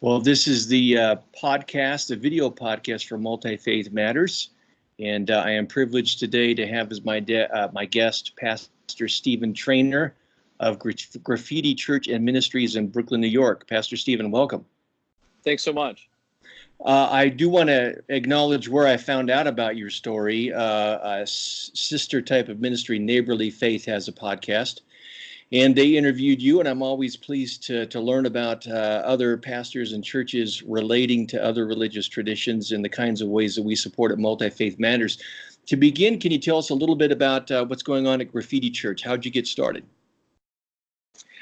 Well, this is the uh, podcast, the video podcast for Multi Faith Matters, and uh, I am privileged today to have as my de- uh, my guest Pastor Stephen Trainer of Gra- Graffiti Church and Ministries in Brooklyn, New York. Pastor Stephen, welcome. Thanks so much. Uh, I do want to acknowledge where I found out about your story. Uh, a s- sister type of ministry, Neighborly Faith, has a podcast and they interviewed you and i'm always pleased to, to learn about uh, other pastors and churches relating to other religious traditions and the kinds of ways that we support at multi-faith matters. To begin can you tell us a little bit about uh, what's going on at graffiti church? How'd you get started?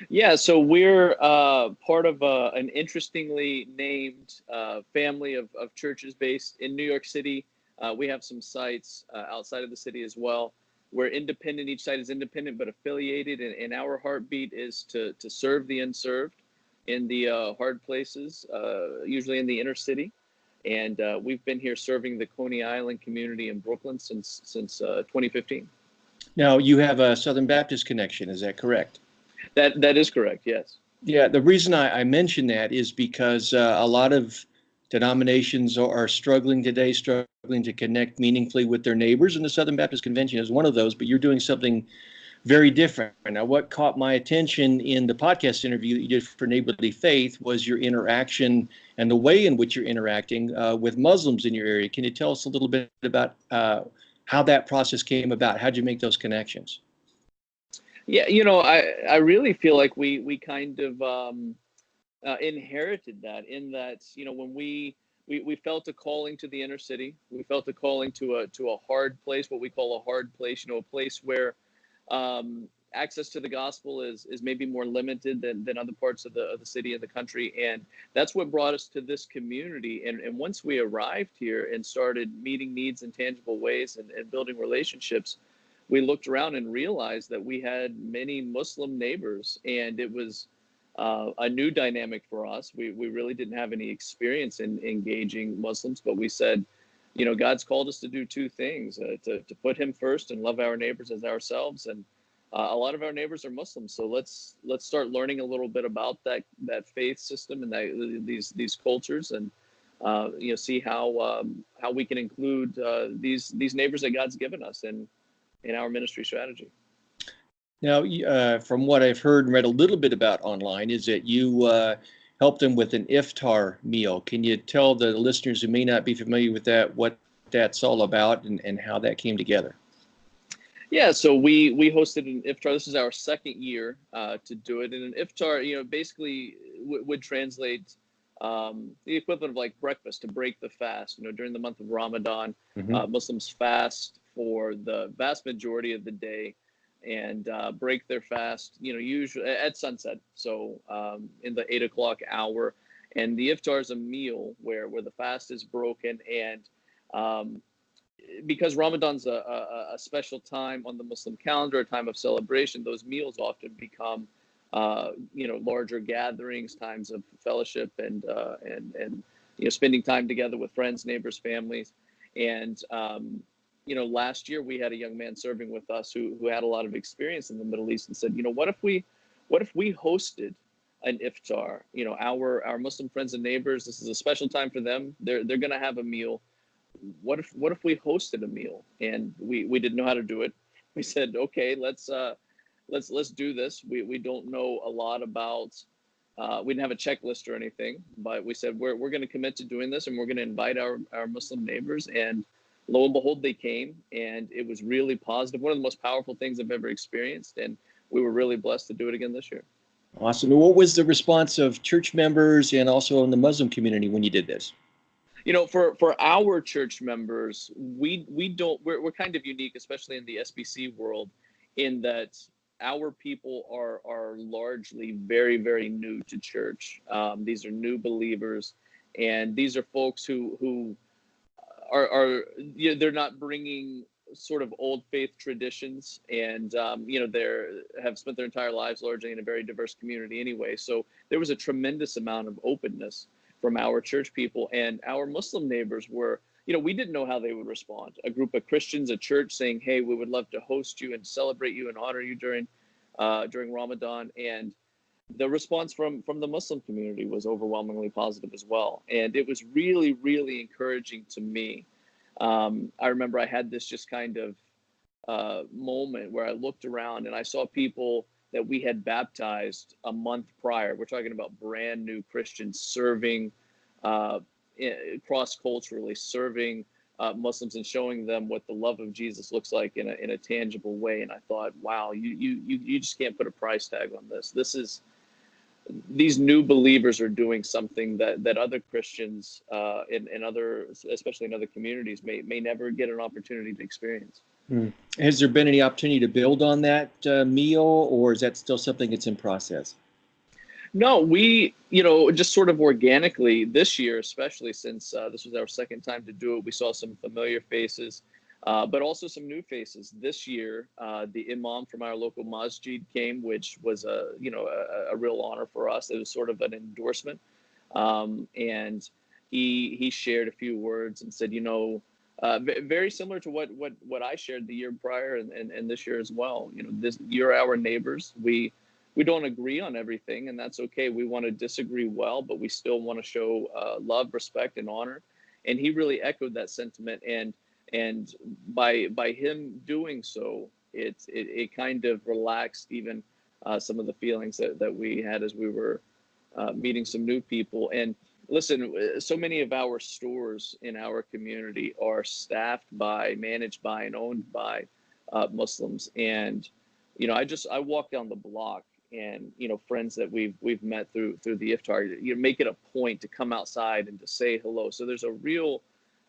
Yeah so we're uh, part of uh, an interestingly named uh, family of, of churches based in new york city. Uh, we have some sites outside of the city as well we're independent. Each side is independent but affiliated, and, and our heartbeat is to to serve the unserved in the uh, hard places, uh, usually in the inner city. And uh, we've been here serving the Coney Island community in Brooklyn since since uh, 2015. Now you have a Southern Baptist connection, is that correct? That that is correct. Yes. Yeah, the reason I, I mention that is because uh, a lot of denominations are struggling today, struggling to connect meaningfully with their neighbors, and the Southern Baptist Convention is one of those, but you're doing something very different. Now, what caught my attention in the podcast interview that you did for Neighborly Faith was your interaction and the way in which you're interacting uh, with Muslims in your area. Can you tell us a little bit about uh, how that process came about? How'd you make those connections? Yeah, you know, I, I really feel like we we kind of um, uh, inherited that in that you know when we, we we felt a calling to the inner city we felt a calling to a to a hard place what we call a hard place you know a place where um, access to the gospel is is maybe more limited than, than other parts of the of the city and the country. And that's what brought us to this community. And and once we arrived here and started meeting needs in tangible ways and, and building relationships we looked around and realized that we had many muslim neighbors. And it was uh, a new dynamic for us. We, we really didn't have any experience in engaging Muslims, but we said, you know, God's called us to do two things uh, to, to put Him first and love our neighbors as ourselves. And uh, a lot of our neighbors are Muslims. So let's let's start learning a little bit about that that faith system and that, these these cultures and uh, you know see how um, how we can include uh, these these neighbors that God's given us in in our ministry strategy. Now, uh, from what I've heard and read a little bit about online, is that you uh, helped them with an iftar meal. Can you tell the listeners who may not be familiar with that what that's all about and, and how that came together? Yeah, so we we hosted an iftar. This is our second year uh, to do it, and an iftar, you know, basically w- would translate um, the equivalent of like breakfast to break the fast. You know, during the month of Ramadan, mm-hmm. uh, Muslims fast for the vast majority of the day and uh, break their fast, you know, usually at sunset. So um, in the eight o'clock hour, and the iftar is a meal where where the fast is broken, and um, because Ramadan's a, a, a, special time on the Muslim calendar, a time of celebration, those meals often become, uh, you know, larger gatherings, times of fellowship, and uh, and and you know, spending time together with friends, neighbors, families, and um, you know, last year we had a young man serving with us who who had a lot of experience in the Middle East and said, you know, what if we, what if we hosted an iftar? You know, our our Muslim friends and neighbors, this is a special time for them. They're they're gonna have a meal. What if what if we hosted a meal? And we we didn't know how to do it. We said, okay, let's uh, let's let's do this. We we don't know a lot about. Uh, we didn't have a checklist or anything, but we said we're we're going to commit to doing this, and we're going to invite our our Muslim neighbors and lo and behold, they came, and it was really positive. One of the most powerful things I've ever experienced, and we were really blessed to do it again this year. Awesome. What was the response of church members and also in the Muslim community when you did this? you know, for for our church members, we we don't we're we're kind of unique, especially in the SBC world, in that our people are are largely very very new to church. Um, these are new believers, and these are folks who who are are you know, they're not bringing sort of old faith traditions and um, you know they're have spent their entire lives largely in a very diverse community anyway so there was a tremendous amount of openness from our church people and our Muslim neighbors were, you know, we didn't know how they would respond. A group of Christians, a church saying, "Hey, we would love to host you and celebrate you and honor you during uh, during Ramadan," and the response from from the Muslim community was overwhelmingly positive as well, and it was really, really encouraging to me. Um, I remember I had this just kind of uh, moment where I looked around and I saw people that we had baptized a month prior. We're talking about brand new Christians serving uh, cross culturally, serving uh, Muslims and showing them what the love of Jesus looks like in a, in a tangible way. And I thought, wow, you, you, you, you just can't put a price tag on this. This is, these new believers are doing something that, that other Christians uh, in, in other, especially in other communities, may, may never get an opportunity to experience. Hmm. Has there been any opportunity to build on that uh, meal, or is that still something that's in process? No, we, you know, just sort of organically this year, especially since uh, this was our second time to do it, we saw some familiar faces, uh, but also some new faces. This year, uh, the imam from our local masjid came, which was a, you know, a, a real honor for us. It was sort of an endorsement, um, and he he shared a few words and said, you know, uh, very similar to what what what I shared the year prior and, and, and this year as well. You know, this you're our neighbors. We we don't agree on everything, and that's okay. We want to disagree well, but we still want to show uh, love, respect, and honor. And he really echoed that sentiment. And and by by him doing so, it it, it kind of relaxed even uh, some of the feelings that, that we had as we were uh, meeting some new people. And listen, so many of our stores in our community are staffed by, managed by, and owned by uh, Muslims. And you know, I just I walk down the block, and you know, friends that we've we've met through through the iftar, you know, make it a point to come outside and to say hello. So there's a real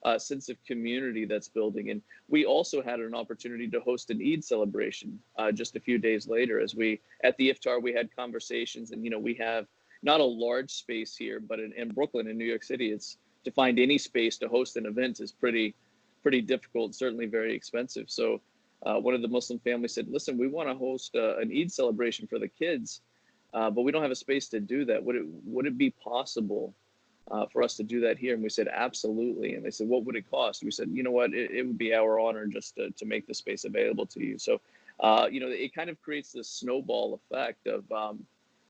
uh, sense of community that's building. And we also had an opportunity to host an Eid celebration uh, just a few days later. As we at the iftar, we had conversations, and you know, we have not a large space here, but in, in Brooklyn, in New York City, it's to find any space to host an event is pretty, pretty difficult. Certainly very expensive. So uh, one of the Muslim families said, "Listen, we want to host uh, an Eid celebration for the kids, uh, but we don't have a space to do that. Would it would it be possible uh, for us to do that here?" And we said, "Absolutely." And they said, "What would it cost?" We said, "You know what? It, it would be our honor just to, to make the space available to you." So, uh, you know, it kind of creates this snowball effect of um,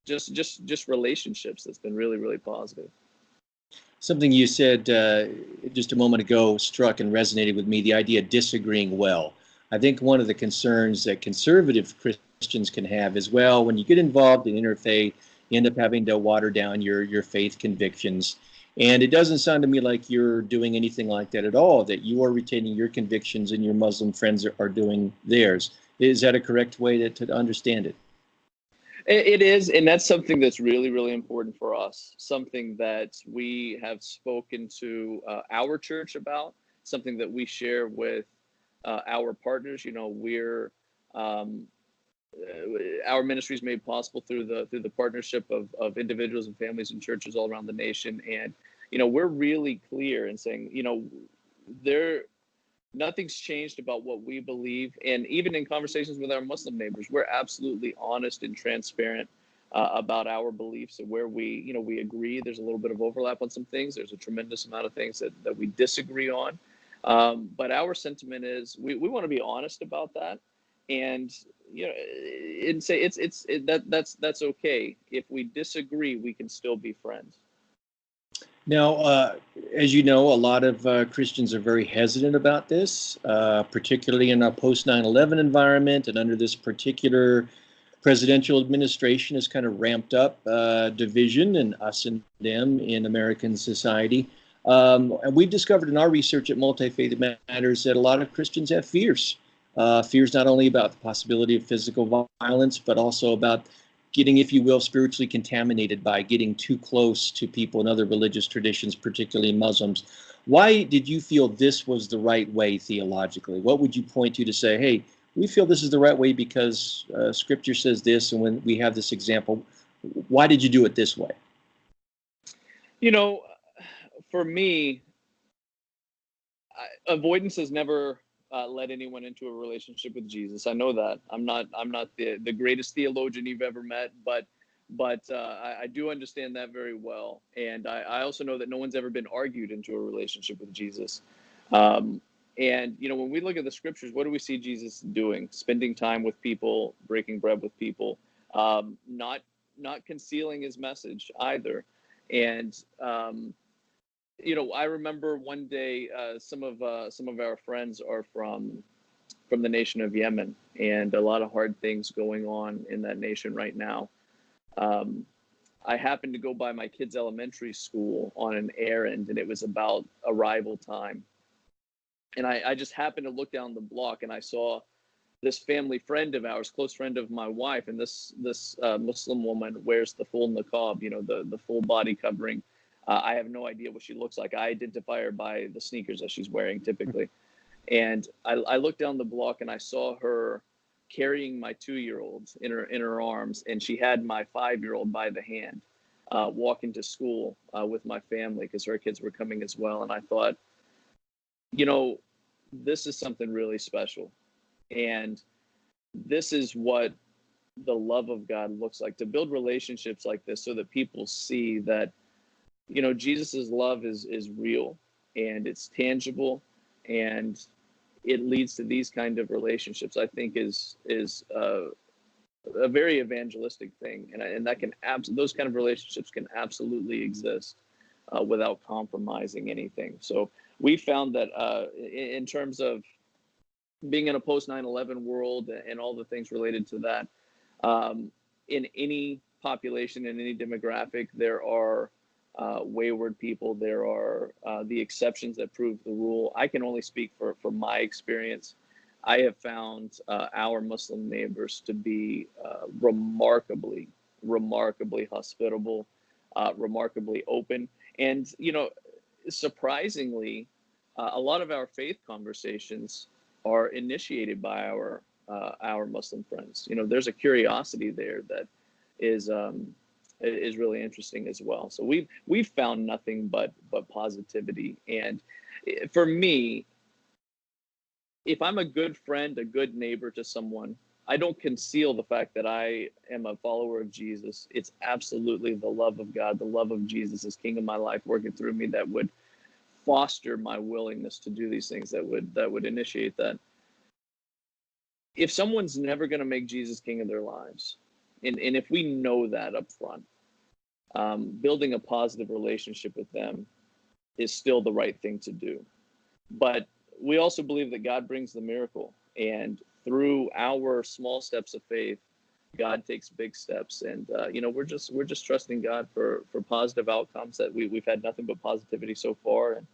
just just just relationships that's been really really positive something you said uh, just a moment ago struck and resonated with me the idea of disagreeing well i think one of the concerns that conservative christians can have as well when you get involved in interfaith you end up having to water down your your faith convictions and it doesn't sound to me like you're doing anything like that at all that you are retaining your convictions and your muslim friends are, are doing theirs is that a correct way to, to understand it it is, and that's something that's really, really important for us. Something that we have spoken to uh, our church about. Something that we share with uh, our partners. You know, we're um, our ministry is made possible through the through the partnership of of individuals and families and churches all around the nation, and you know, we're really clear in saying, you know, there nothing's changed about what we believe. And even in conversations with our Muslim neighbors, we're absolutely honest and transparent uh, about our beliefs and where we, you know, we agree. There's a little bit of overlap on some things. There's a tremendous amount of things that, that we disagree on. Um, but our sentiment is we, we want to be honest about that. And you know, and say it's it's it, that that's that's okay. If we disagree, we can still be friends. Now, uh, as you know, a lot of uh, Christians are very hesitant about this, uh, particularly in a post 9 11 environment and under this particular presidential administration has kind of ramped up uh, division and us and them in American society. Um, and we've discovered in our research at Multi Faith Matters that a lot of Christians have fears. Uh, fears not only about the possibility of physical violence, but also about getting, if you will, spiritually contaminated by getting too close to people in other religious traditions, particularly Muslims. Why did you feel this was the right way theologically? What would you point to to say, hey, we feel this is the right way because uh, Scripture says this, and when we have this example, why did you do it this way? You know, for me, avoidance has never uh, led anyone into a relationship with Jesus. I know that. I'm not. I'm not the the greatest theologian you've ever met, but but uh, I, I, do understand that very well, and I, I, also know that no one's ever been argued into a relationship with Jesus. Um, and you know, when we look at the scriptures, what do we see Jesus doing? Spending time with people, breaking bread with people, um, not not concealing his message either. And um, you know, I remember one day uh, some of uh, some of our friends are from from the nation of Yemen, and a lot of hard things going on in that nation right now. Um, I happened to go by my kids' elementary school on an errand, and it was about arrival time. And I, I just happened to look down the block, and I saw this family friend of ours, close friend of my wife, and this this uh, Muslim woman wears the full niqab, you know, the the full body covering. Uh, I have no idea what she looks like. I identify her by the sneakers that she's wearing typically. And I, I looked down the block and I saw her carrying my two-year-old in her in her arms, and she had my five-year-old by the hand, uh, walking to school uh, with my family because her kids were coming as well. And I thought, you know, this is something really special and this is what the love of God looks like to build relationships like this so that people see that, you know, Jesus's love is, is real and it's tangible and it leads to these kind of relationships, I think is, is, uh, a very evangelistic thing, and, and that can abs- those kind of relationships can absolutely exist uh, without compromising anything. So we found that uh, in, in, terms of being in a post 9/11 world and all the things related to that, um, in any population in any demographic, there are uh, wayward people. There are uh, the exceptions that prove the rule. I can only speak for for my experience. I have found uh, our Muslim neighbors to be uh, remarkably, remarkably hospitable, uh, remarkably open, and you know, surprisingly, uh, a lot of our faith conversations are initiated by our our Muslim friends. You know, there's a curiosity there that is um, is really interesting as well. So we've we've found nothing but but positivity, and eh, for me, if I'm a good friend, a good neighbor to someone, I don't conceal the fact that I am a follower of Jesus. It's absolutely the love of God, the love of Jesus as King of my life working through me that would foster my willingness to do these things that would that would initiate that if someone's never going to make jesus king of their lives and, and if we know that up front um, building a positive relationship with them is still the right thing to do. But we also believe that god brings the miracle and through our small steps of faith god takes big steps. And uh, you know we're just we're just trusting god for for positive outcomes that we, we've had nothing but positivity so far. And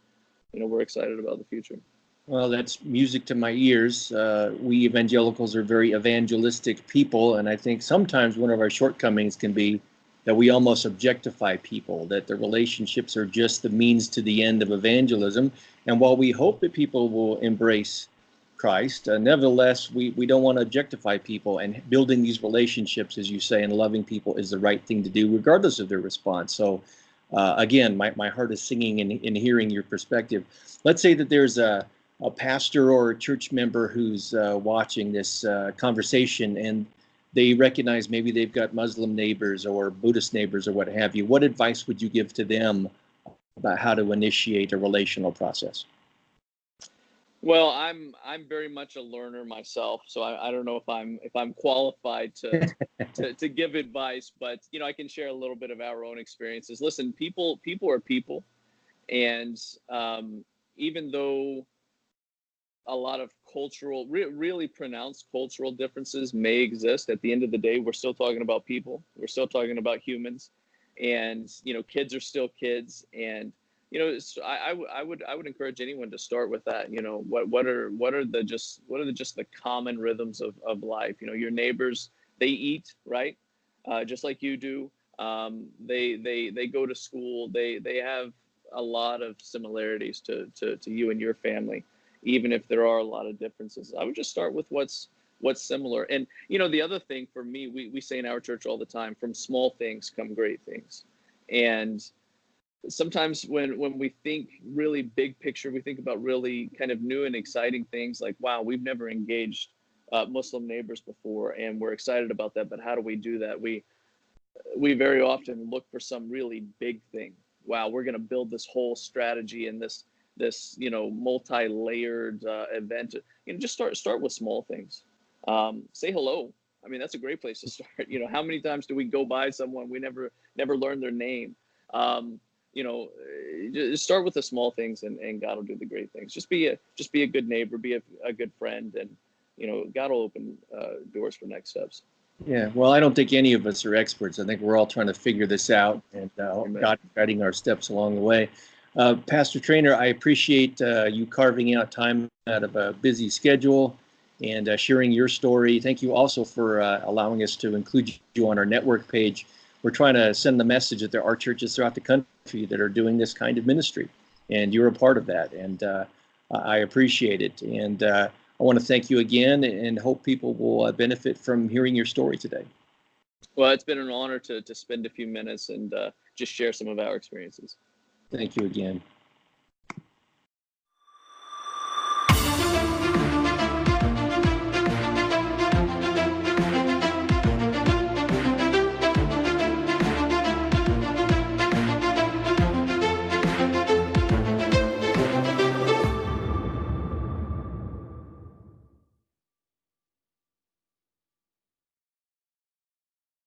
you know we're excited about the future. Well, that's music to my ears. Uh, we evangelicals are very evangelistic people, and I think sometimes one of our shortcomings can be that we almost objectify people, that the relationships are just the means to the end of evangelism. And while we hope that people will embrace Christ, uh, nevertheless, we, we don't want to objectify people, and building these relationships, as you say, and loving people is the right thing to do, regardless of their response. So uh, again, my, my heart is singing in, in hearing your perspective. Let's say that there's a, a pastor or a church member who's uh, watching this uh, conversation and they recognize maybe they've got Muslim neighbors or Buddhist neighbors or what have you. What advice would you give to them about how to initiate a relational process? Well, I'm I'm very much a learner myself, so I, I don't know if I'm if I'm qualified to, to to give advice, but you know I can share a little bit of our own experiences. Listen, people people are people, and um, even though a lot of cultural, re- really pronounced cultural differences may exist, at the end of the day, we're still talking about people. We're still talking about humans, and you know kids are still kids, and you know, I, would I would encourage anyone to start with that. You know, what what are what are the just what are the just the common rhythms of, of life? You know, your neighbors they eat right, uh, just like you do. Um, they they they go to school. They they have a lot of similarities to, to, to you and your family, even if there are a lot of differences. I would just start with what's what's similar. And you know, the other thing for me, we, we say in our church all the time, from small things come great things. And sometimes when when we think really big picture, we think about really kind of new and exciting things like, wow, we've never engaged uh, Muslim neighbors before, and we're excited about that. But how do we do that? We we very often look for some really big thing. Wow, we're going to build this whole strategy and this this you know multi-layered uh, event. You know, just start start with small things. Um, say hello. I mean, that's a great place to start. You know, how many times do we go by someone we never never learn their name? Um, you know, uh, just start with the small things, and, and God will do the great things. Just be a just be a good neighbor, be a, a good friend, and you know, God will open uh, doors for next steps. Yeah, well, I don't think any of us are experts. I think we're all trying to figure this out and uh, God guiding our steps along the way. Uh, Pastor Trainer, I appreciate uh, you carving out time out of a busy schedule and uh, sharing your story. Thank you also for uh, allowing us to include you on our network page. We're trying to send the message that there are churches throughout the country that are doing this kind of ministry, and you're a part of that. And uh, I appreciate it. And I want to thank you again and hope people will benefit from hearing your story today. Well, it's been an honor to to spend a few minutes and just share some of our experiences. Thank you again.